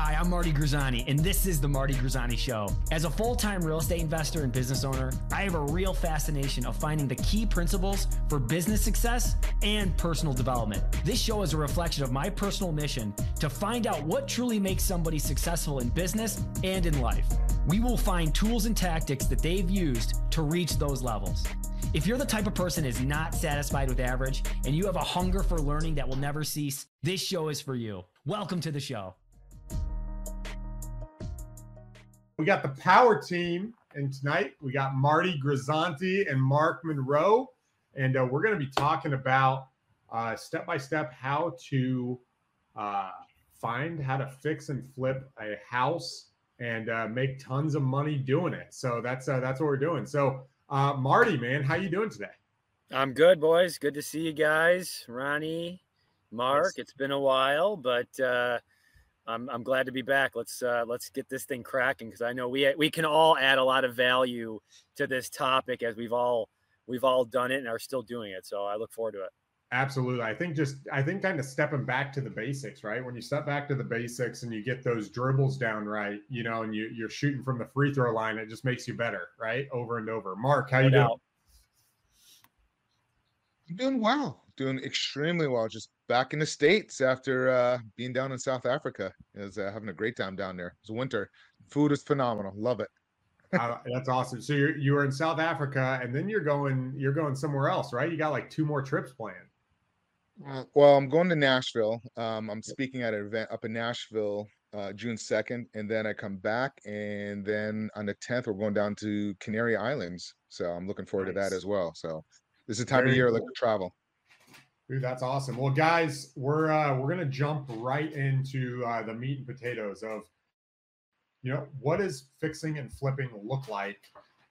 Hi, I'm Marty Grizzanti, and this is The Marty Grizzanti Show. As a full time real estate investor and business owner, I have a real fascination of finding the key principles for business success and personal development. This show is a reflection of my personal mission to find out what truly makes somebody successful in business and in life. We will find tools and tactics that they've used to reach those levels. If you're the type of person is not satisfied with average and you have a hunger for learning that will never cease, this show is for you. Welcome to the show. We got the power team, and tonight we got Marty Grizzanti and Mark Monroe, and uh, we're going to be talking about uh, step by step how to uh, find how to fix and flip a house and uh, make tons of money doing it. So that's uh, that's what we're doing. So uh, Marty, man, how you doing today? I'm good, boys. Good to see you guys, Ronnie, Mark. It's been a while, but I'm, I'm glad to be back. Let's uh, let's get this thing cracking because I know we we can all add a lot of value to this topic as we've all we've all done it and are still doing it. So I look forward to it. Absolutely. I think just I think kind of stepping back to the basics, right? When you step back to the basics and you get those dribbles down right, you know, and you, you're shooting from the free throw line, it just makes you better, right? Over and over. Mark, how no you doubt. doing? I'm doing well, doing extremely well. Just back in the states after uh, being down in South Africa. Is uh, having a great time down there. It's winter. Food is phenomenal. Love it. uh, that's awesome. So you're you were in South Africa, and then you're going you're going somewhere else, right? You got like two more trips planned. Uh, well, I'm going to Nashville. Um, I'm speaking at an event up in Nashville uh, June 2nd, and then I come back, and then on the 10th we're going down to Canary Islands. So I'm looking forward nice. to that as well. So this is the time Very of year cool. I like to travel. Dude, that's awesome. Well, guys, we're uh, we're gonna jump right into uh, the meat and potatoes of, you know, what does fixing and flipping look like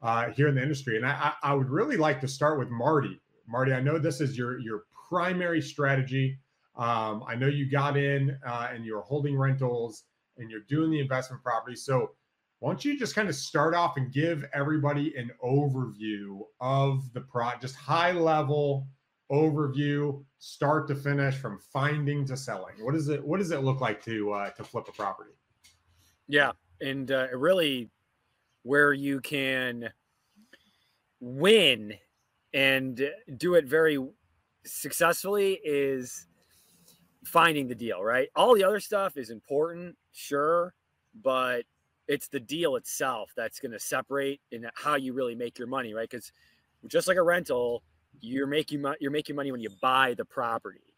uh, here in the industry? And I, I would really like to start with Marty. Marty, I know this is your your primary strategy. Um, I know you got in uh, and you're holding rentals and you're doing the investment property. So why don't you just kind of start off and give everybody an overview of the pro, just high level overview, start to finish, from finding to selling? What is it What does it look like to uh, to flip a property? Yeah, and uh, really, where you can win and do it very successfully is finding the deal. Right, all the other stuff is important, sure, but it's the deal itself that's going to separate in how you really make your money, right? Because just like a rental, you're making you're making money when you buy the property.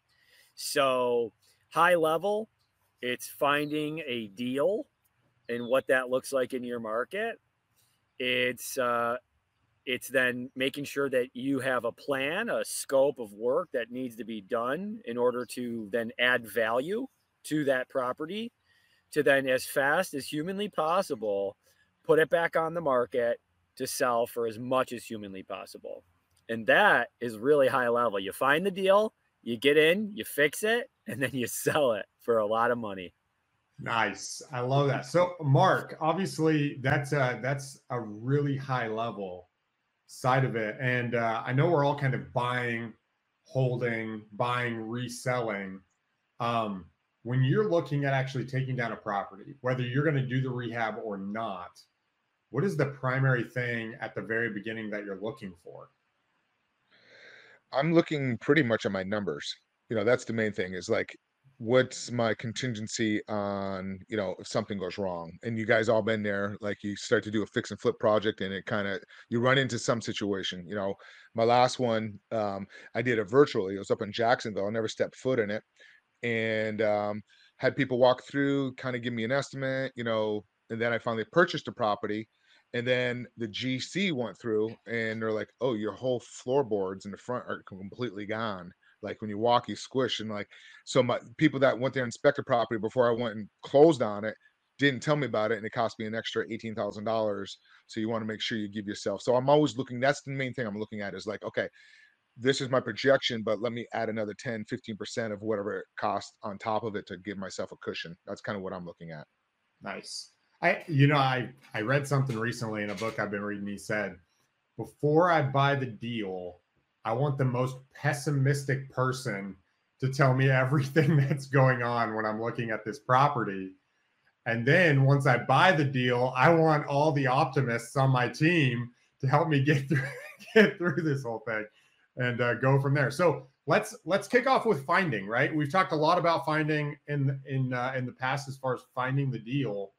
So high level, it's finding a deal and what that looks like in your market. It's uh, it's then making sure that you have a plan, a scope of work that needs to be done in order to then add value to that property to then as fast as humanly possible put it back on the market to sell for as much as humanly possible. And that is really high level. You find the deal, you get in, you fix it, and then you sell it for a lot of money. Nice. I love that. So Mark, obviously that's a, that's a really high level side of it. And uh, I know we're all kind of buying, holding, buying, reselling. Um, when you're looking at actually taking down a property, whether you're going to do the rehab or not, what is the primary thing at the very beginning that you're looking for? I'm looking pretty much at my numbers. You know, that's the main thing is like, what's my contingency on, you know, if something goes wrong? And you guys all been there, like you start to do a fix and flip project and it kind of, you run into some situation. You know, my last one, um, I did it virtually. It was up in Jacksonville. I never stepped foot in it. And um, had people walk through, kind of give me an estimate, you know, and then I finally purchased a property and then the GC went through and they're like, oh, your whole floorboards in the front are completely gone. Like when you walk, you squish. And like, so my people that went there and inspected property before I went and closed on it didn't tell me about it. And it cost me an extra $18,000. So you want to make sure you give yourself. So I'm always looking, that's the main thing I'm looking at is like, okay, this is my projection, but let me add another 10, 15% of whatever it costs on top of it to give myself a cushion. That's kind of what I'm looking at. Nice. I, you know, I I read something recently in a book I've been reading. He said, before I buy the deal, I want the most pessimistic person to tell me everything that's going on when I'm looking at this property. And then once I buy the deal, I want all the optimists on my team to help me get through get through this whole thing and uh, go from there. So let's let's kick off with finding. Right, we've talked a lot about finding in in uh, in the past as far as finding the deal,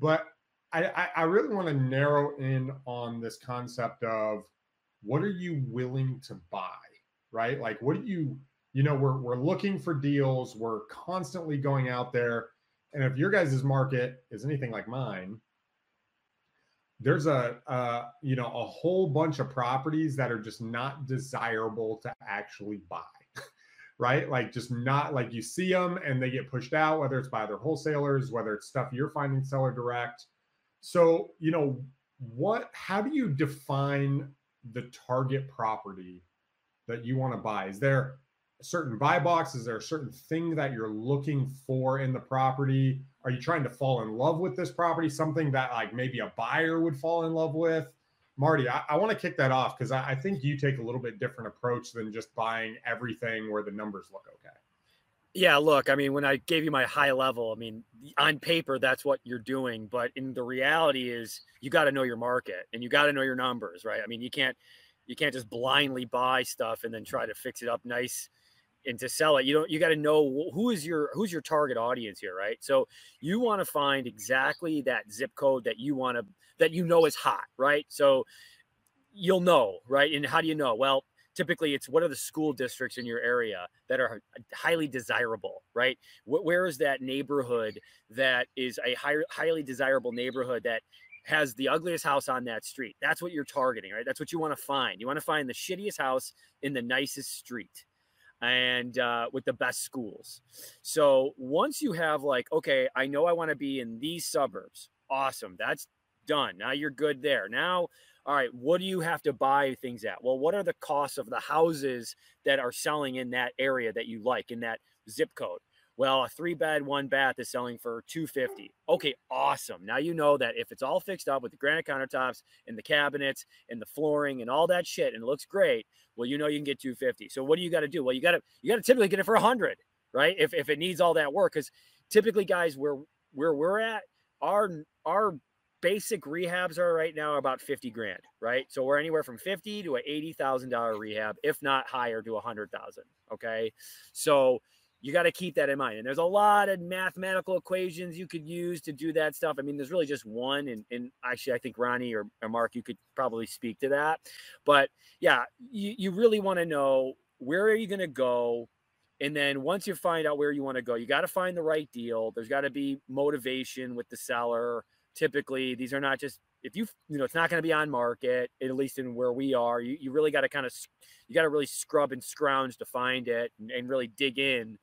but I, I really want to narrow in on this concept of what are you willing to buy, right? Like, what do you, you know, we're we're looking for deals, we're constantly going out there, and if your guys' market is anything like mine, there's a, uh, you know, a whole bunch of properties that are just not desirable to actually buy. Right? Like just not like you see them and they get pushed out, whether it's by other wholesalers, whether it's stuff you're finding seller direct so, you know, what how do you define the target property that you want to buy? Is there a certain buy box? Is there a certain thing that you're looking for in the property? Are you trying to fall in love with this property? Something that like maybe a buyer would fall in love with? Marty, I, I want to kick that off because I, I think you take a little bit different approach than just buying everything where the numbers look okay. Yeah, look, I mean, when I gave you my high level, I mean, on paper, that's what you're doing. But in the reality is you got to know your market and you got to know your numbers, right? I mean, you can't, you can't just blindly buy stuff and then try to fix it up nice and to sell it. You don't, you got to know who is your, who's your target audience here, right? So you want to find exactly that zip code that you want to, that you know is hot, right? So you'll know, right? And how do you know? Well, typically it's what are the school districts in your area that are highly desirable right? Where is that neighborhood that is a high, highly desirable neighborhood that has the ugliest house on that street? That's what you're targeting right? That's what you want to find. You want to find the shittiest house in the nicest street and uh, with the best schools. So once you have like okay i know i want to be in these suburbs. Awesome. That's done now you're good there now all right, what do you have to buy things at? Well, what are the costs of the houses that are selling in that area that you like in that zip code? Well, a three bed, one bath is selling for 250. Okay, awesome. Now you know that if it's all fixed up with the granite countertops and the cabinets and the flooring and all that shit and it looks great, well, you know you can get 250. So what do you got to do? Well, you got to you got to typically get it for a 100, right? If if it needs all that work cuz typically guys where where we're at, our our basic rehabs are right now about 50 grand, right? So we're anywhere from 50 to a $80,000 rehab, if not higher to a 100,000. Okay. So you got to keep that in mind. And there's a lot of mathematical equations you could use to do that stuff. I mean, there's really just one. And, and actually, I think Ronnie or, or Mark, you could probably speak to that. But yeah, you, you really want to know where are you going to go? And then once you find out where you want to go, you got to find the right deal. There's got to be motivation with the seller typically these are not just if you you know it's not going to be on market at least in where we are you, you really got to kind of you got to really scrub and scrounge to find it and, and really dig in.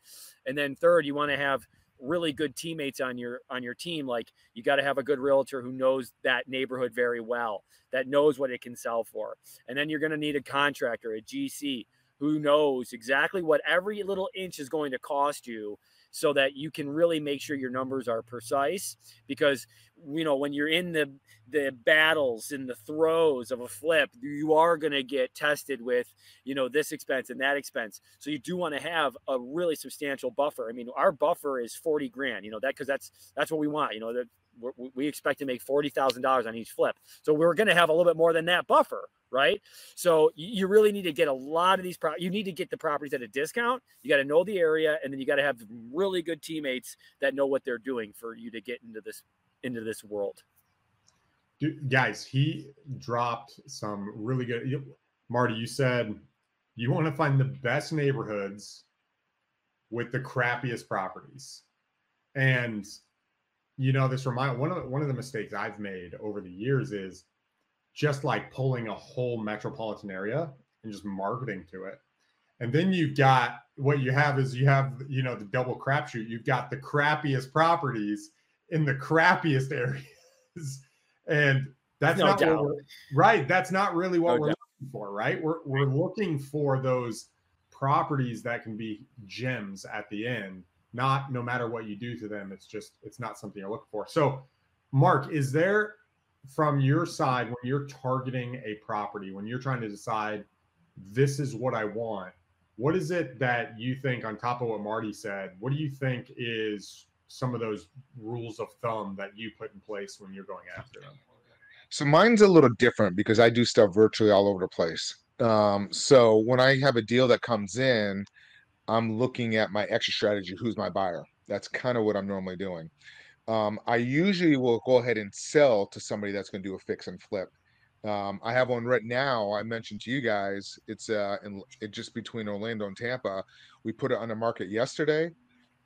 And then third you want to have really good teammates on your on your team like you got to have a good realtor who knows that neighborhood very well that knows what it can sell for. And then you're going to need a contractor a gc who knows exactly what every little inch is going to cost you so that you can really make sure your numbers are precise because you know when you're in the the battles in the throes of a flip you are going to get tested with you know this expense and that expense so you do want to have a really substantial buffer i mean our buffer is 40 grand you know that because that's that's what we want you know that we expect to make $40,000 on each flip. So we're going to have a little bit more than that buffer, right? So you really need to get a lot of these pro- you need to get the properties at a discount. You got to know the area and then you got to have really good teammates that know what they're doing for you to get into this into this world. Dude, guys, he dropped some really good Marty, you said you want to find the best neighborhoods with the crappiest properties. And you know, this remind one of one of the mistakes I've made over the years is just like pulling a whole metropolitan area and just marketing to it. And then you've got what you have is you have you know the double crapshoot. You've got the crappiest properties in the crappiest areas, and that's no not what right. That's not really what no we're doubt. looking for, right? We're we're looking for those properties that can be gems at the end not no matter what you do to them it's just it's not something you're looking for so mark is there from your side when you're targeting a property when you're trying to decide this is what i want what is it that you think on top of what marty said what do you think is some of those rules of thumb that you put in place when you're going after them? So mine's a little different because I do stuff virtually all over the place. Um, so when I have a deal that comes in, I'm looking at my exit strategy. Who's my buyer? That's kind of what I'm normally doing. Um, I usually will go ahead and sell to somebody that's going to do a fix and flip. Um, I have one right now. I mentioned to you guys. It's uh, in, it just between Orlando and Tampa. We put it on the market yesterday,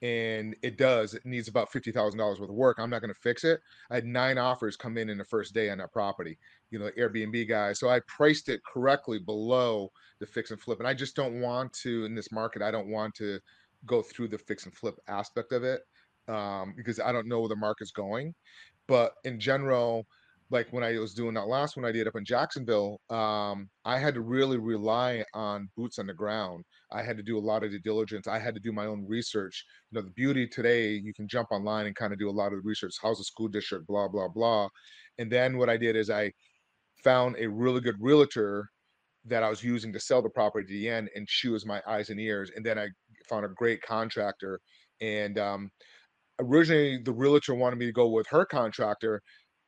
and it does. It needs about fifty thousand dollars worth of work. I'm not going to fix it. I had nine offers come in in the first day on that property. You know, Airbnb guys. So I priced it correctly below the fix and flip, and I just don't want to in this market. I don't want to go through the fix and flip aspect of it um, because I don't know where the market's going. But in general, like when I was doing that last one I did up in Jacksonville, um, I had to really rely on boots on the ground. I had to do a lot of due diligence. I had to do my own research. You know, the beauty today, you can jump online and kind of do a lot of research. How's the school district? Blah blah blah. And then what I did is I found a really good realtor that I was using to sell the property to the end, and she was my eyes and ears. And then I found a great contractor. And um, originally, the realtor wanted me to go with her contractor,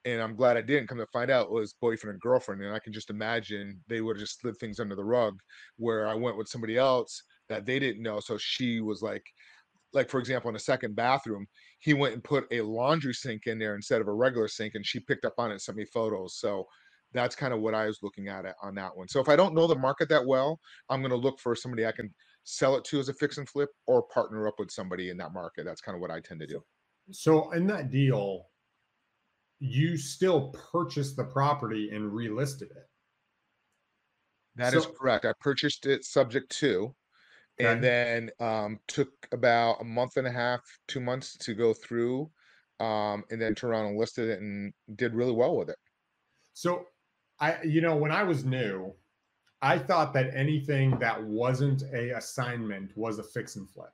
and I'm glad I didn't. Come to find out, was boyfriend and girlfriend, and I can just imagine they would have just slid things under the rug. Where I went with somebody else that they didn't know, so she was like, like for example, in a second bathroom, he went and put a laundry sink in there instead of a regular sink, and she picked up on it, and sent me photos. So that's kind of what I was looking at it on that one. So if I don't know the market that well, I'm going to look for somebody I can sell it to as a fix and flip or partner up with somebody in that market. That's kind of what I tend to do. So in that deal, you still purchased the property and relisted it. That so, is correct. I purchased it subject to, okay. and then um, took about a month and a half, two months to go through, um, and then turned around and listed it and did really well with it. So, I, you know, when I was new, I thought that anything that wasn't a assignment was a fix and flip.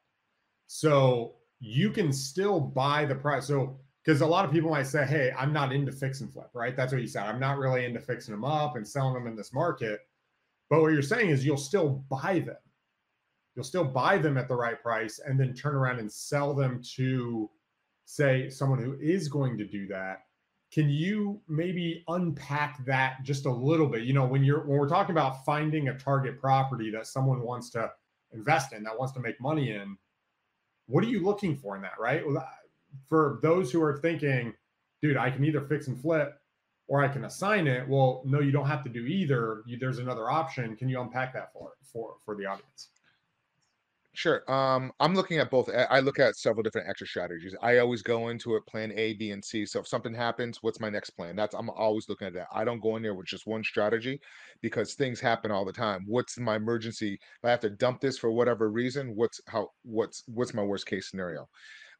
So you can still buy the price. So because a lot of people might say, "Hey, I'm not into fix and flip," right? That's what you said. I'm not really into fixing them up and selling them in this market. But what you're saying is you'll still buy them. You'll still buy them at the right price and then turn around and sell them to, say, someone who is going to do that. Can you maybe unpack that just a little bit? You know, when you're when we're talking about finding a target property that someone wants to invest in, that wants to make money in, what are you looking for in that, right? for those who are thinking, dude, I can either fix and flip or I can assign it. Well, no, you don't have to do either. You, there's another option. Can you unpack that for for for the audience? Sure. Um, I'm looking at both. I look at several different exit strategies. I always go into it plan A, B, and C. So if something happens, what's my next plan? That's I'm always looking at that. I don't go in there with just one strategy because things happen all the time. What's my emergency? If I have to dump this for whatever reason, what's how what's what's my worst case scenario?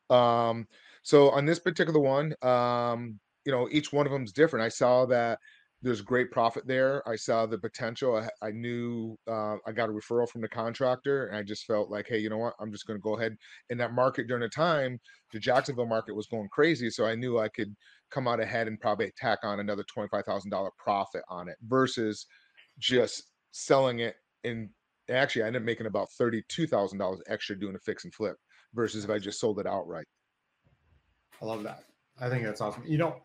Um, so on this particular one, um, you know, each one of them is different. I saw that there's great profit there. I saw the potential. I, I knew uh, I got a referral from the contractor, and I just felt like, hey, you know what? I'm just going to go ahead. In that market during the time, the Jacksonville market was going crazy, so I knew I could come out ahead and probably tack on another twenty five thousand dollar profit on it versus just selling it. And actually, I ended up making about thirty two thousand dollars extra doing a fix and flip versus if I just sold it outright. I love that. I think that's awesome. You know,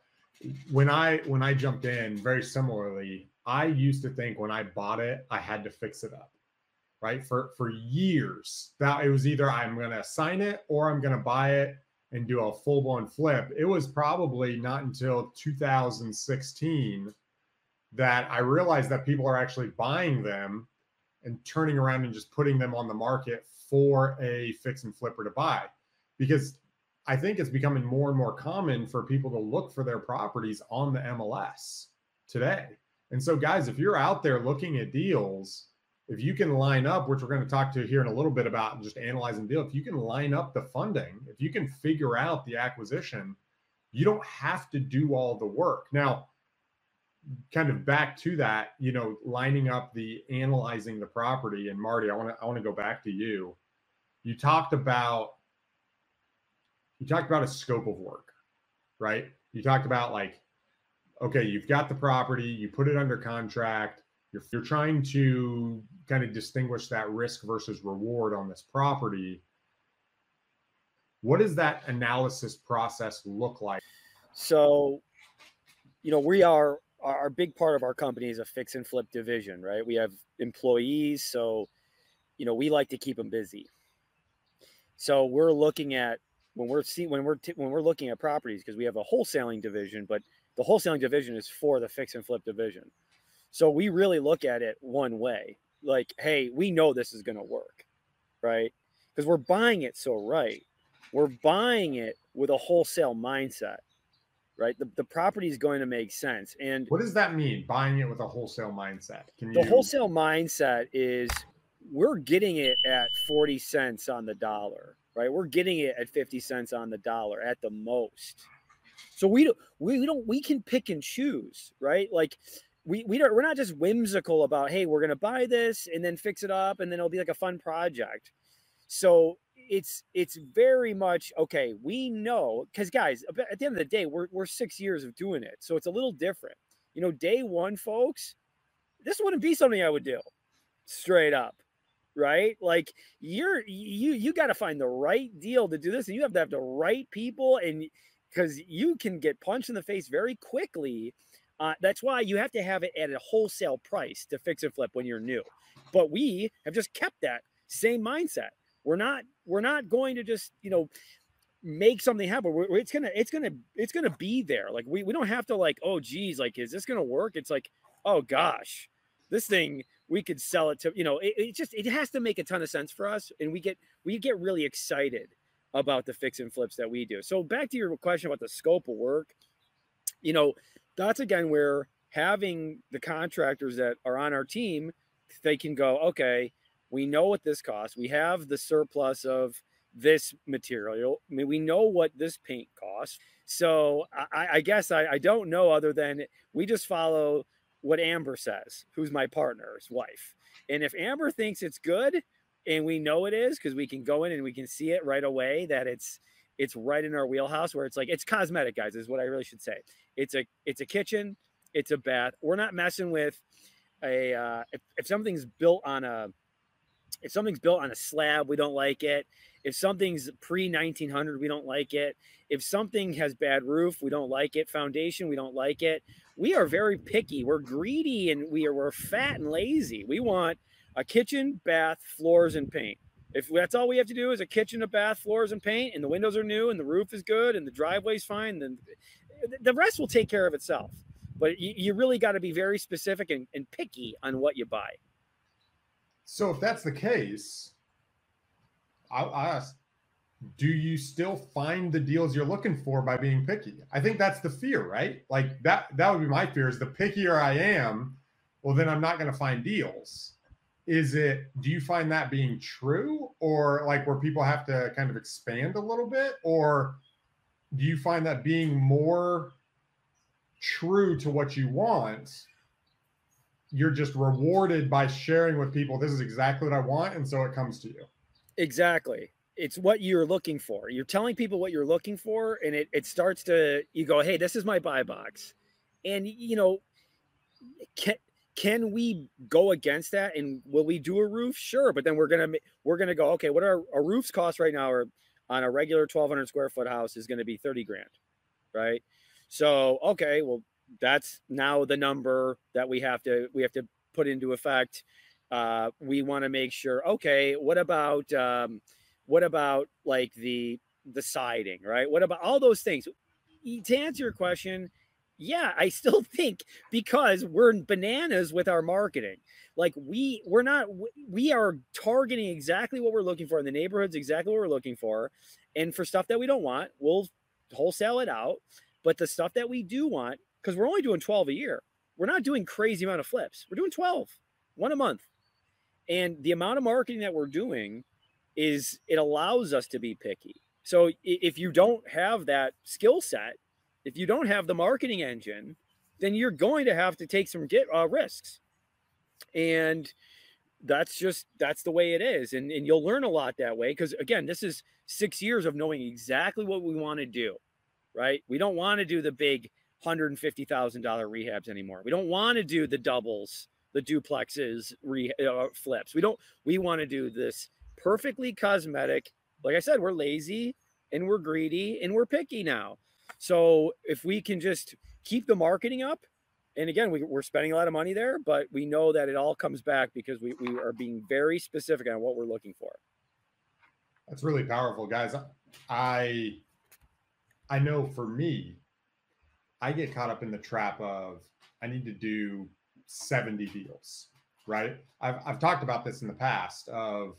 when I when I jumped in, very similarly, I used to think when I bought it, I had to fix it up. Right? For for years, that it was either I'm going to assign it or I'm going to buy it and do a full blown flip. It was probably not until 2016 that I realized that people are actually buying them and turning around and just putting them on the market for a fix and flipper to buy because I think it's becoming more and more common for people to look for their properties on the MLS today. And so, guys, if you're out there looking at deals, if you can line up, which we're going to talk to here in a little bit about just analyzing deal, if you can line up the funding, if you can figure out the acquisition, you don't have to do all the work. Now, kind of back to that, you know, lining up the analyzing the property. And Marty, I want to I want to go back to you you talked about you talked about a scope of work, right? You talked about like, okay, you've got the property, you put it under contract, you're, you're trying to kind of distinguish that risk versus reward on this property. what does that analysis process look like? So, you know, we are our big part of our company is a fix and flip division, right? We have employees, so you know we like to keep them busy. So we're looking at when we're see when we're t- when we're looking at properties because we have a wholesaling division, but the wholesaling division is for the fix and flip division. So we really look at it one way, like, hey, we know this is going to work, right? Because we're buying it so right. We're buying it with a wholesale mindset right? The, the property is going to make sense. And what does that mean? Buying it with a wholesale mindset? Can you... The wholesale mindset is we're getting it at 40 cents on the dollar, right? We're getting it at 50 cents on the dollar at the most. So we don't, we don't, we can pick and choose, right? Like we, we don't, we're not just whimsical about, Hey, we're going to buy this and then fix it up. And then it'll be like a fun project. So it's it's very much okay. We know because guys, at the end of the day, we're we're six years of doing it, so it's a little different. You know, day one, folks, this wouldn't be something I would do straight up, right? Like you're you you got to find the right deal to do this, and you have to have the right people, and because you can get punched in the face very quickly. Uh, that's why you have to have it at a wholesale price to fix and flip when you're new. But we have just kept that same mindset. We're not we're not going to just you know make something happen. We're, it's gonna it's gonna it's gonna be there. Like we we don't have to like oh geez like is this gonna work? It's like oh gosh this thing we could sell it to you know it, it just it has to make a ton of sense for us and we get we get really excited about the fix and flips that we do. So back to your question about the scope of work, you know that's again where having the contractors that are on our team they can go okay we know what this costs. We have the surplus of this material. I mean, we know what this paint costs. So I, I guess I, I, don't know other than we just follow what Amber says, who's my partner's wife. And if Amber thinks it's good, and we know it is because we can go in and we can see it right away that it's it's right in our wheelhouse where it's like it's cosmetic, guys, is what I really should say. It's a it's a kitchen, it's a bath. We're not messing with a uh, if, if something's built on a if something's built on a slab, we don't like it. If something's pre 1900, we don't like it. If something has bad roof, we don't like it. Foundation, we don't like it. We are very picky. We're greedy and we are we're fat and lazy. We want a kitchen, bath, floors, and paint. If that's all we have to do is a kitchen, a bath, floors, and paint, and the windows are new and the roof is good and the driveway's fine, then the rest will take care of itself. But you, you really got to be very specific and, and picky on what you buy. So if that's the case, I'll ask, do you still find the deals you're looking for by being picky? I think that's the fear, right? Like that that would be my fear is the pickier I am, well then I'm not going to find deals. Is it do you find that being true or like where people have to kind of expand a little bit or do you find that being more true to what you want you're just rewarded by sharing with people this is exactly what i want and so it comes to you. Exactly. It's what you're looking for. You're telling people what you're looking for and it, it starts to you go hey this is my buy box. And you know can can we go against that and will we do a roof? Sure but then we're gonna we're gonna go okay what are our roofs cost right now or on a regular 1200 square foot house is going to be 30 grand right? So okay well that's now the number that we have to we have to put into effect. Uh, we want to make sure. Okay, what about um, what about like the the siding, right? What about all those things? To answer your question, yeah, I still think because we're bananas with our marketing. Like we we're not we are targeting exactly what we're looking for in the neighborhoods, exactly what we're looking for. And for stuff that we don't want, we'll wholesale it out. But the stuff that we do want, because we're only doing 12 a year. We're not doing crazy amount of flips. We're doing 12, one a month. And the amount of marketing that we're doing is it allows us to be picky. So if you don't have that skill set, if you don't have the marketing engine, then you're going to have to take some get uh, risks. And that's just that's the way it is and, and you'll learn a lot that way because again this is six years of knowing exactly what we want to do right we don't want to do the big $150,000 rehabs anymore. We don't want to do the doubles, the duplexes, re, uh, flips. We don't, we want to do this perfectly cosmetic. Like I said, we're lazy and we're greedy and we're picky now. So if we can just keep the marketing up, and again, we, we're spending a lot of money there, but we know that it all comes back because we, we are being very specific on what we're looking for. That's really powerful, guys. I I know for me, I get caught up in the trap of I need to do 70 deals, right? I've I've talked about this in the past of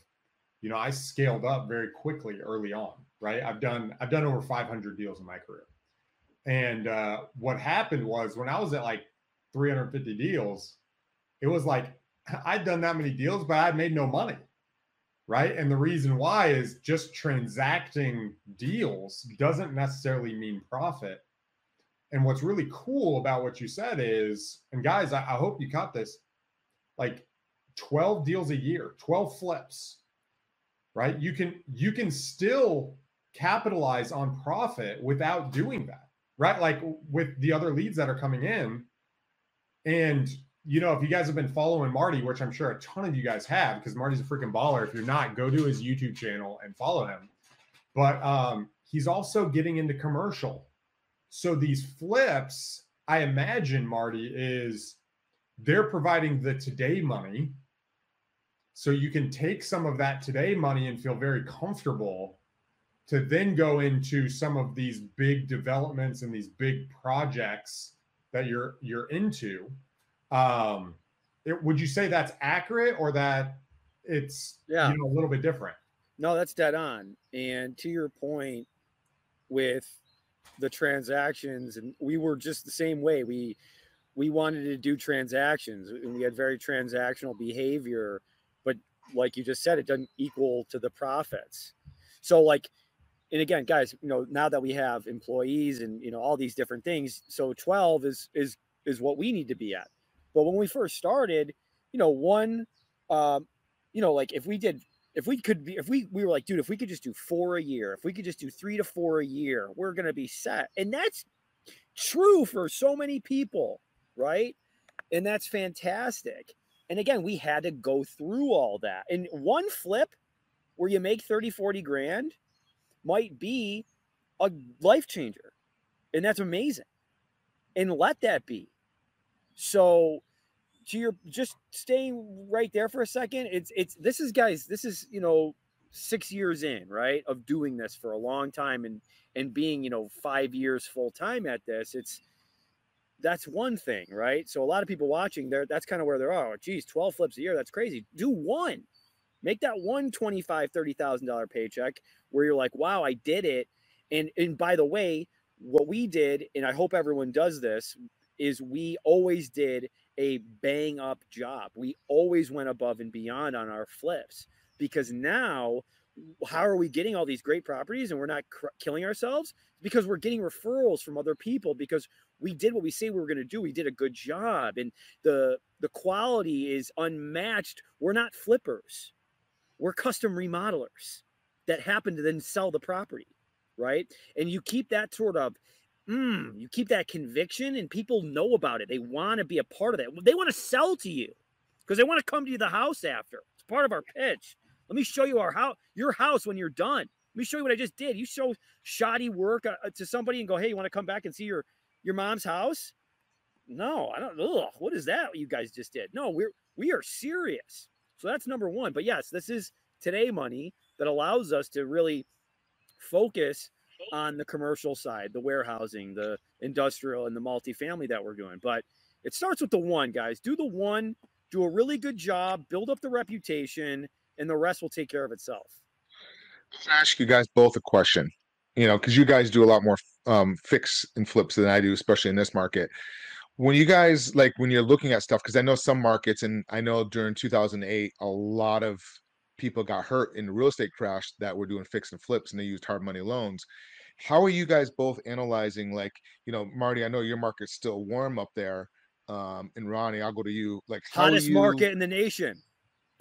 you know, I scaled up very quickly early on, right? I've done I've done over 500 deals in my career. And uh, what happened was when I was at like 350 deals, it was like I'd done that many deals, but I'd made no money. Right. And the reason why is just transacting deals doesn't necessarily mean profit. And what's really cool about what you said is, and guys, I, I hope you caught this like 12 deals a year, 12 flips, right? You can you can still capitalize on profit without doing that, right? Like with the other leads that are coming in, and you know, if you guys have been following Marty, which I'm sure a ton of you guys have, because Marty's a freaking baller. If you're not, go to his YouTube channel and follow him. But um, he's also getting into commercial. So these flips, I imagine, Marty, is they're providing the today money. So you can take some of that today money and feel very comfortable to then go into some of these big developments and these big projects that you're you're into. Um it, would you say that's accurate or that it's yeah. you know, a little bit different? No that's dead on. And to your point with the transactions and we were just the same way we we wanted to do transactions and we had very transactional behavior but like you just said it doesn't equal to the profits so like and again, guys, you know, now that we have employees and you know all these different things, so 12 is is is what we need to be at. But when we first started, you know, one, um, you know, like if we did, if we could be, if we we were like, dude, if we could just do four a year, if we could just do three to four a year, we're gonna be set. And that's true for so many people, right? And that's fantastic. And again, we had to go through all that. And one flip where you make 30, 40 grand might be a life changer. And that's amazing. And let that be. So to your just staying right there for a second, it's it's this is guys, this is you know, six years in, right? Of doing this for a long time and and being, you know, five years full time at this. It's that's one thing, right? So a lot of people watching there, that's kind of where they're, oh, geez, 12 flips a year. That's crazy. Do one. Make that one $25,000, $30,000 paycheck where you're like, wow, I did it. And, and by the way, what we did, and I hope everyone does this, is we always did a bang up job. We always went above and beyond on our flips because now, how are we getting all these great properties and we're not cr- killing ourselves? Because we're getting referrals from other people because we did what we say we were going to do. We did a good job, and the the quality is unmatched. We're not flippers we're custom remodelers that happen to then sell the property, right? And you keep that sort of, mm, you keep that conviction, and people know about it. They want to be a part of that. They want to sell to you because they want to come to the house after. It's part of our pitch. Let me show you our house, your house when you're done. Let me show you what I just did. You show shoddy work uh, to somebody and go, "Hey, you want to come back and see your your mom's house?" No, I don't. Ugh, what is that? you guys just did? No, we're we are serious. So that's number one. But yes, this is today money that allows us to really focus on the commercial side, the warehousing, the industrial, and the multifamily that we're doing. But it starts with the one, guys. Do the one, do a really good job, build up the reputation, and the rest will take care of itself. I'll ask you guys both a question. You know, because you guys do a lot more um, fix and flips than I do, especially in this market when you guys like when you're looking at stuff because i know some markets and i know during 2008 a lot of people got hurt in the real estate crash that were doing fix and flips and they used hard money loans how are you guys both analyzing like you know marty i know your market's still warm up there um and ronnie i'll go to you like hottest you... market in the nation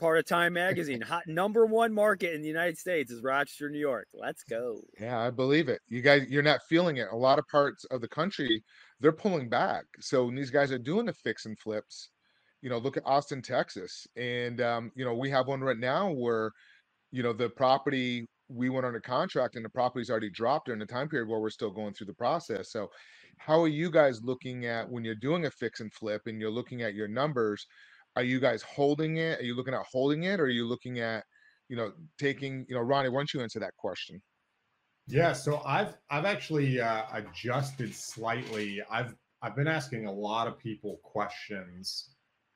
part of Time Magazine. Hot number one market in the United States is Rochester, New York. Let's go. Yeah, I believe it. You guys, you're not feeling it. A lot of parts of the country, they're pulling back. So when these guys are doing the fix and flips, you know, look at Austin, Texas, and um, you know, we have one right now where, you know, the property we went under contract and the property's already dropped during the time period where we're still going through the process. So how are you guys looking at when you're doing a fix and flip and you're looking at your numbers? Are you guys holding it? Are you looking at holding it? Or are you looking at, you know, taking, you know, Ronnie, why don't you answer that question? Yeah, so I've I've actually uh, adjusted slightly. I've I've been asking a lot of people questions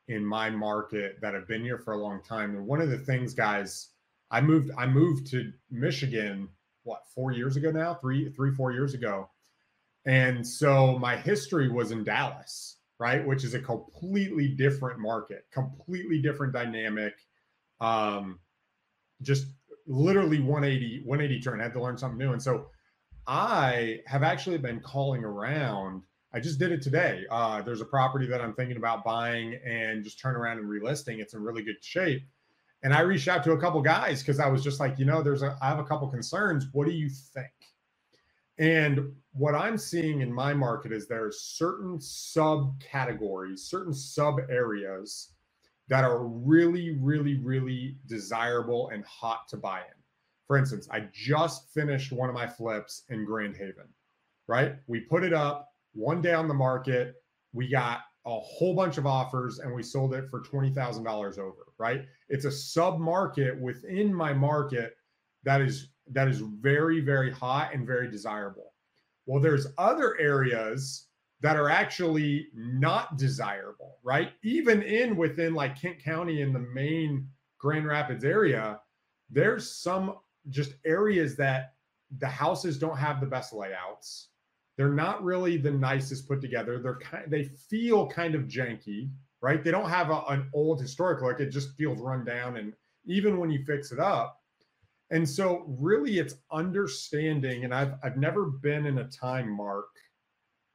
in my market that have been here for a long time. And one of the things, guys, I moved I moved to Michigan what four years ago now, three three four years ago, and so my history was in Dallas, right, which is a completely different market, completely different dynamic. Um, just literally 180 180 turn. I had to learn something new, and so I have actually been calling around I just did it today. Uh, there's a property that I'm thinking about buying and just turn around and relisting. It's in really good shape. And I reached out to a couple guys because I was just like, you know, there's a, I have a couple concerns. What do you think? And what I'm seeing in my market is there are certain subcategories, certain sub areas that are really, really, really desirable and hot to buy in. For instance, I just finished one of my flips in Grand Haven, right? We put it up one day on the market. We got a whole bunch of offers and we sold it for $20,000 over, right? It's a sub market within my market that is that is very very hot and very desirable. Well, there's other areas that are actually not desirable, right? Even in within like Kent County in the main Grand Rapids area, there's some just areas that the houses don't have the best layouts they're not really the nicest put together. They're kind they feel kind of janky, right? They don't have a, an old historic look. It just feels run down. And even when you fix it up, and so really it's understanding, and I've I've never been in a time mark,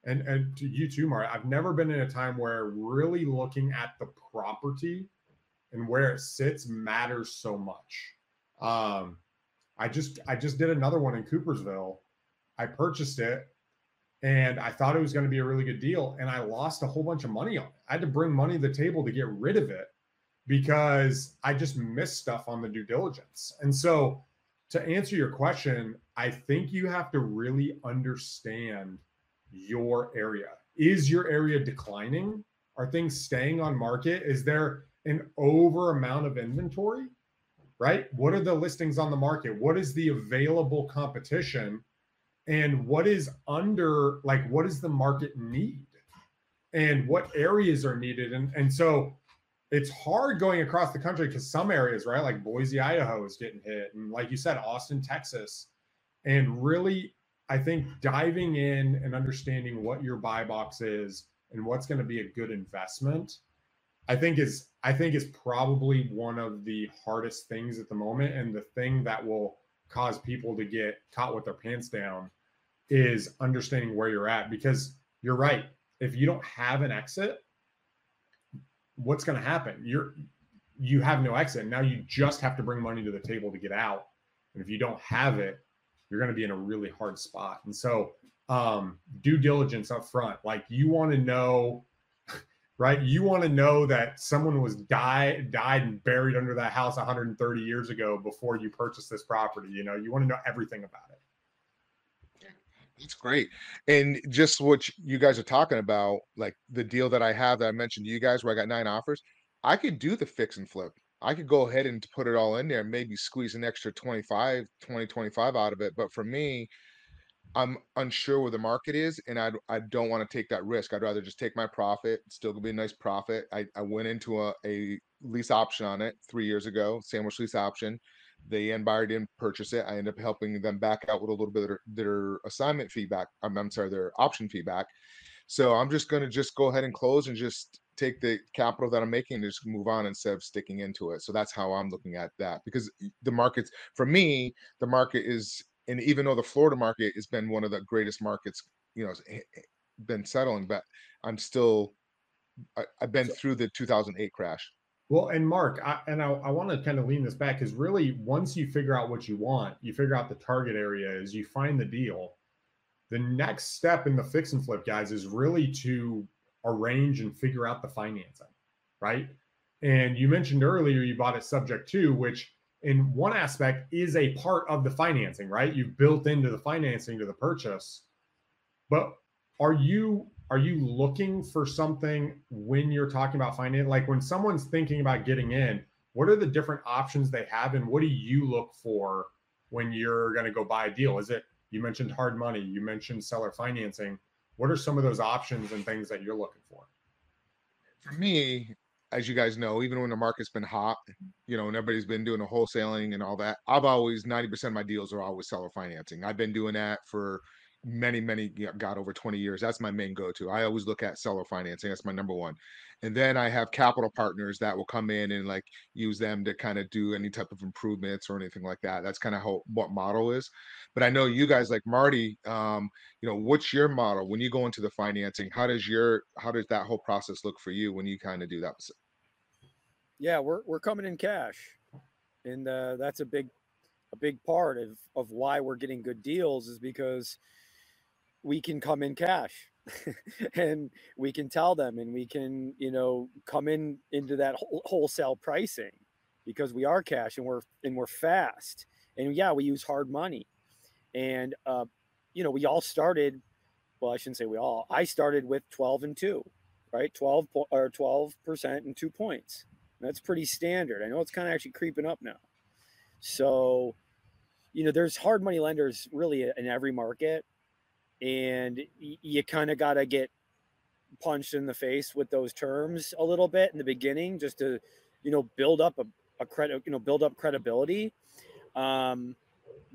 and, and to you too, Mark, I've never been in a time where really looking at the property and where it sits matters so much. Um, I just I just did another one in Coopersville. I purchased it and I thought it was going to be a really good deal. And I lost a whole bunch of money on it. I had to bring money to the table to get rid of it because I just missed stuff on the due diligence. And so, to answer your question, I think you have to really understand your area. Is your area declining? Are things staying on market? Is there an over amount of inventory? Right? What are the listings on the market? What is the available competition? And what is under like what does the market need? And what areas are needed? And and so it's hard going across the country because some areas right like boise idaho is getting hit and like you said austin texas and really i think diving in and understanding what your buy box is and what's going to be a good investment i think is i think is probably one of the hardest things at the moment and the thing that will cause people to get caught with their pants down is understanding where you're at because you're right. If you don't have an exit, what's going to happen? You're you have no exit. Now you just have to bring money to the table to get out. And if you don't have it, you're going to be in a really hard spot. And so um, due diligence up front, like you want to know right? You want to know that someone was died died and buried under that house 130 years ago before you purchase this property. You know, you want to know everything about it. That's great. And just what you guys are talking about, like the deal that I have that I mentioned to you guys where I got nine offers, I could do the fix and flip. I could go ahead and put it all in there, maybe squeeze an extra 25, 20, 25 out of it. But for me, I'm unsure where the market is, and I I don't want to take that risk. I'd rather just take my profit. It's still gonna be a nice profit. I, I went into a, a lease option on it three years ago, sandwich lease option. The end buyer didn't purchase it. I ended up helping them back out with a little bit of their, their assignment feedback. I'm, I'm sorry, their option feedback. So I'm just going to just go ahead and close and just take the capital that I'm making and just move on instead of sticking into it. So that's how I'm looking at that because the markets, for me, the market is and even though the Florida market has been one of the greatest markets, you know, eh, eh, been settling, but I'm still, I, have been through the 2008 crash. Well, and Mark, I, and I, I want to kind of lean this back because really, once you figure out what you want, you figure out the target area is you find the deal. The next step in the fix and flip, guys, is really to arrange and figure out the financing, right? And you mentioned earlier you bought it subject to, which in one aspect is a part of the financing, right? You've built into the financing to the purchase. But are you are you looking for something when you're talking about finance? Like when someone's thinking about getting in, what are the different options they have and what do you look for when you're going to go buy a deal? Is it you mentioned hard money, you mentioned seller financing. What are some of those options and things that you're looking for? For me, as you guys know, even when the market's been hot, mm-hmm. you know, and everybody's been doing the wholesaling and all that, I've always 90% of my deals are always seller financing. I've been doing that for many, many, you know, got over 20 years. That's my main go to. I always look at seller financing. That's my number one. And then I have capital partners that will come in and like use them to kind of do any type of improvements or anything like that. That's kind of how what model is. But I know you guys like Marty, um, you know, what's your model when you go into the financing? How does your how does that whole process look for you when you kind of do that? Yeah, we're we're coming in cash. And uh, that's a big a big part of of why we're getting good deals is because we can come in cash and we can tell them and we can you know come in into that wholesale pricing because we are cash and we're and we're fast and yeah we use hard money and uh, you know we all started well i shouldn't say we all i started with 12 and 2 right? 12 or 12 percent and two points. That's pretty standard. I know it's kind of actually creeping up now. So you know there's hard money lenders really in every market and you kind of got to get punched in the face with those terms a little bit in the beginning just to you know build up a, a credit you know build up credibility. Um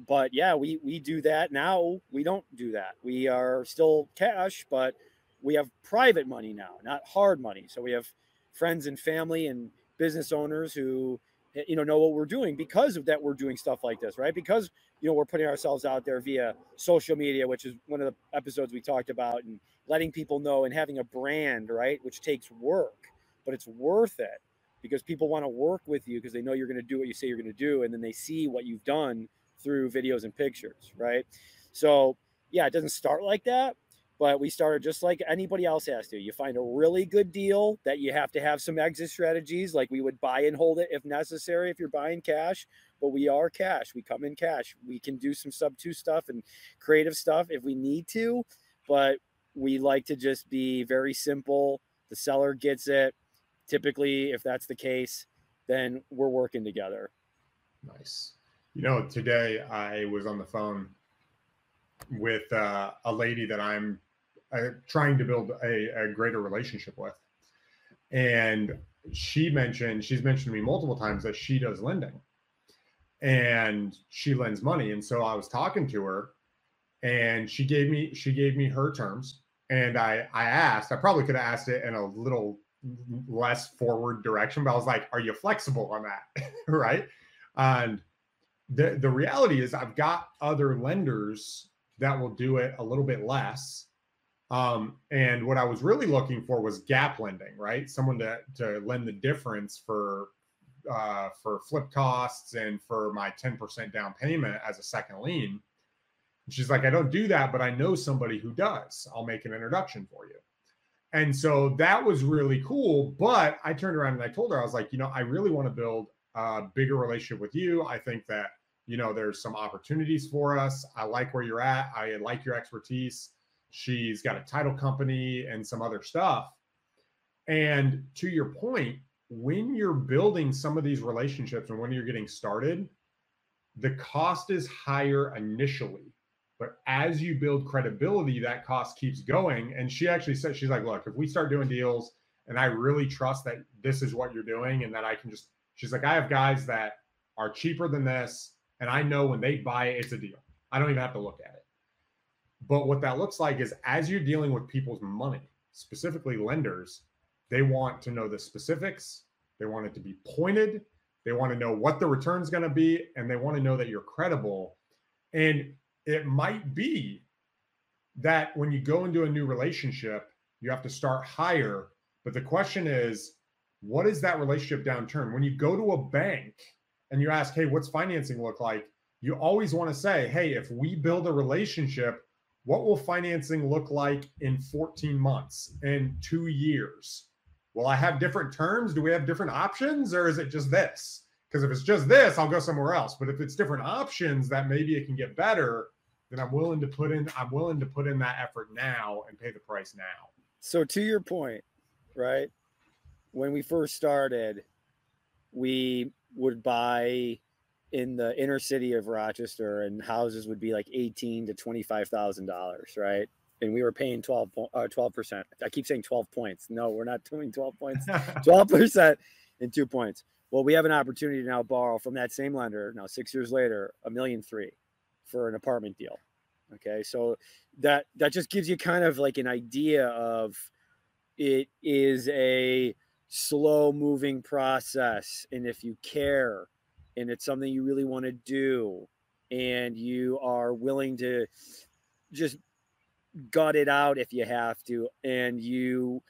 but yeah we we do that now. We don't do that. We are still cash but we have private money now not hard money. So we have friends and family and business owners who Eh, you know know what we're doing because of that we're doing stuff like this right? Because you know we're putting ourselves out there via social media which is one of the episodes we talked about and letting people know and having a brand right which takes work but it's worth it because people want to work with you because they know you're going to do what you say you're going to do and then they see what you've done through videos and pictures right? So yeah it doesn't start like that but we started just like anybody else has to. You find a really good deal that you have to have some exit strategies, like we would buy and hold it if necessary if you're buying cash. But we are cash. We come in cash. We can do some sub two stuff and creative stuff if we need to, but we like to just be very simple. The seller gets it. Typically, if that's the case, then we're working together. Nice. You know, today I was on the phone with uh, a lady that I'm trying to build a, a greater relationship with. And she mentioned, she's mentioned to me multiple times that she does lending and she lends money. And so I was talking to her and she gave me, she gave me her terms. And I, I asked, I probably could have asked it in a little less forward direction, but I was like, are you flexible on that? right. And the, the reality is I've got other lenders that will do it a little bit less um, and what I was really looking for was gap lending, right? Someone to to lend the difference for uh, for flip costs and for my 10% down payment as a second lien. And she's like, I don't do that, but I know somebody who does. I'll make an introduction for you. And so that was really cool. But I turned around and I told her, I was like, you know, I really want to build a bigger relationship with you. I think that, you know, there's some opportunities for us. I like where you're at. I like your expertise. She's got a title company and some other stuff. And to your point, when you're building some of these relationships and when you're getting started, the cost is higher initially. But as you build credibility, that cost keeps going. And she actually said, she's like, look, if we start doing deals and I really trust that this is what you're doing and that I can just, she's like, I have guys that are cheaper than this. And I know when they buy it, it's a deal. I don't even have to look at it. But what that looks like is as you're dealing with people's money, specifically lenders, they want to know the specifics. They want it to be pointed. They want to know what the return is going to be, and they want to know that you're credible. And it might be that when you go into a new relationship, you have to start higher. But the question is, what is that relationship downturn? When you go to a bank and you ask, hey, what's financing look like? You always want to say, hey, if we build a relationship, what will financing look like in 14 months in two years will i have different terms do we have different options or is it just this Because if it's just this, I'll go somewhere else. But if it's different options that maybe it can get better, then I'm willing to put in I'm willing to put in that effort now and pay the price now. So to your point, right? When we first started, we would buy in the inner city of Rochester, and houses would be like eighteen to twenty five thousand dollars, right? And we were paying 12 uh, percent. I keep saying twelve points. No, we're not doing twelve points. Twelve percent in two points. Well, we have an opportunity to now borrow from that same lender now six years later a million three for an apartment deal. Okay, so that that just gives you kind of like an idea of it is a slow moving process, and if you care and it's something you really want to do and you are willing to just gut it out if you have to and you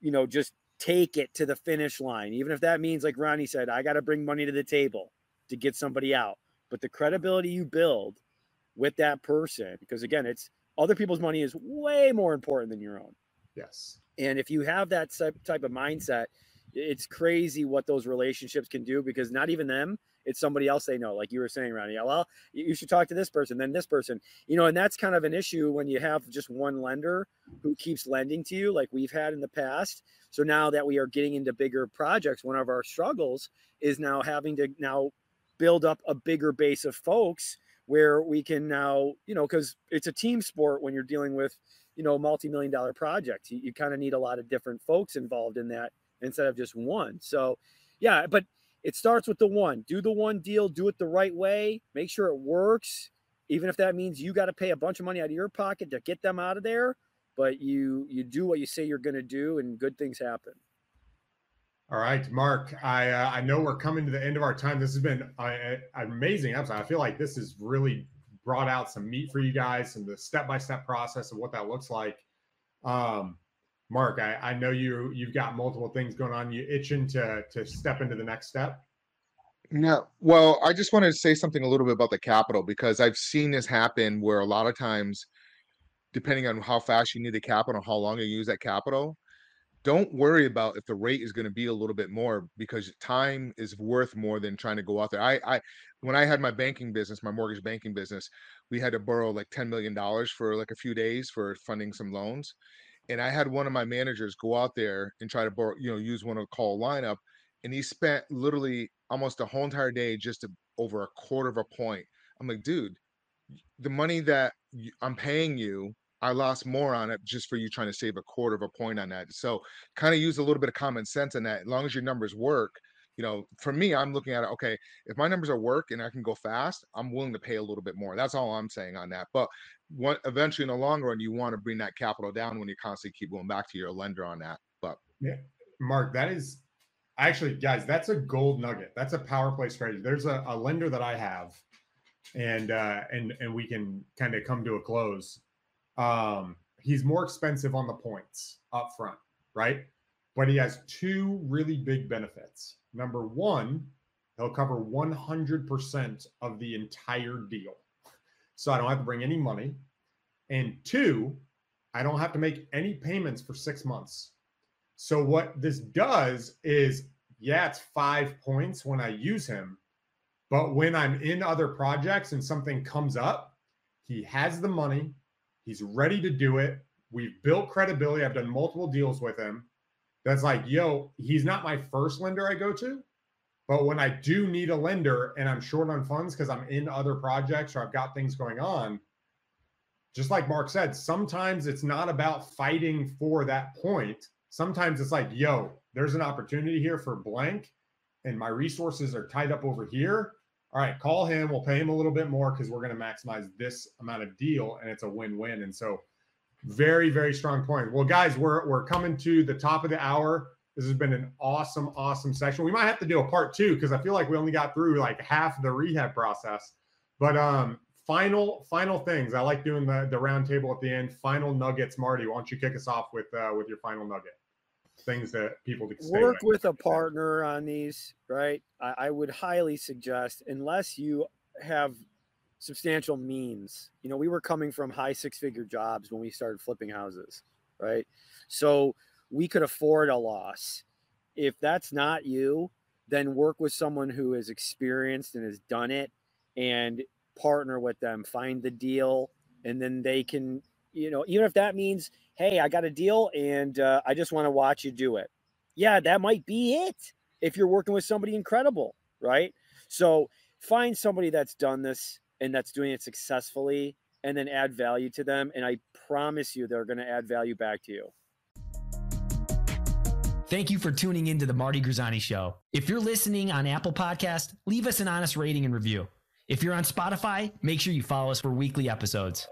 you know just take it to the finish line even if that means like ronnie said i got to bring money to the table to get somebody out. But the credibility you build with that person because again it's other people's money is way more important than your own. Yes. And if you have that type of mindset it's crazy what those relationships can do because not even them it's somebody else they know like you were saying ronnie. Well you should talk to this person then this person. You know and that's kind of an issue when you have just one lender who keeps lending to you like we've had in the past. So now that we are getting into bigger projects one of our struggles is now having to now build up a bigger base of folks where we can now you know because it's a team sport when you're dealing with you know multi-million dollar projects. You, you kind of need a lot of different folks involved in that instead of just one. So, yeah, but it starts with the one. Do the one deal, do it the right way, make sure it works, even if that means you got to pay a bunch of money out of your pocket to get them out of there, but you you do what you say you're going to do and good things happen. All right, Mark. I uh, I know we're coming to the end of our time. This has been uh, an amazing episode. I feel like this has really brought out some meat for you guys and the step by step process of what that looks like. Um, Mark, I, I know you you've got multiple things going on. You itching to to step into the next step? No. Well, I just wanted to say something a little bit about the capital because I've seen this happen where a lot of times, depending on how fast you need the capital, how long you use that capital, don't worry about if the rate is going to be a little bit more because time is worth more than trying to go out there. I, I, when I had my banking business, my mortgage banking business, we had to borrow like $10 million for like a few days for funding some loans and I had one of my managers go out there and try to borrow, you know, use one of call lineup, and he spent literally almost a whole entire day just to, over a quarter of a point. I'm like, dude, the money that I'm paying you, I lost more on it just for you trying to save a quarter of a point on that. So, kind of use a little bit of common sense on that. As long as your numbers work, you know, for me, I'm looking at it. Okay, if my numbers are work and I can go fast, I'm willing to pay a little bit more. That's all I'm saying on that. But what eventually in the long run, you want to bring that capital down when you constantly keep going back to your lender on that. But yeah, Mark, that is actually, guys, that's a gold nugget. That's a power play strategy. There's a, a lender that I have, and uh, and and we can kind of come to a close. Um, he's more expensive on the points up front, right? But he has two really big benefits. Number one, he'll cover 100% of the entire deal. So I don't have to bring any money. And two, I don't have to make any payments for six months. So what this does is, yeah, it's five points when I use him. But when I'm in other projects and something comes up, he has the money. He's ready to do it. We've built credibility. I've done multiple deals with him. That's like, yo, he's not my first lender I go to, but when I do need a lender and I'm short on funds because I'm in other projects or I've got things going on, just like Mark said, sometimes it's not about fighting for that point. Sometimes it's like, yo, there's an opportunity here for blank, and my resources are tied up over here. All right, call him. We'll pay him a little bit more because we're going to maximize this amount of deal, and it's a win-win. And so, very, very strong point. Well, guys, we're we're coming to the top of the hour. This has been an awesome, awesome session. We might have to do a part two because I feel like we only got through like half the rehab process. But um, final, final things. I like doing the the round table at the end. Final nuggets, Marty. Why don't you kick us off with uh, with your final nugget? Things that people work with a partner on these, right? I, I would highly suggest, unless you have substantial means. You know, we were coming from high six figure jobs when we started flipping houses, right? So we could afford a loss. If that's not you, then work with someone who is experienced and has done it and partner with them, find the deal, and then they can, you know, even if that means, hey, I got a deal and uh, I just want to watch you do it. Yeah, that might be it if you're working with somebody incredible, right? So find somebody that's done this and that's doing it successfully and then add value to them. And I promise you, they're going to add value back to you. Thank you for tuning into the Marty Grizzanti Show. If you're listening on Apple Podcast, leave us an honest rating and review. If you're on Spotify, make sure you follow us for weekly episodes.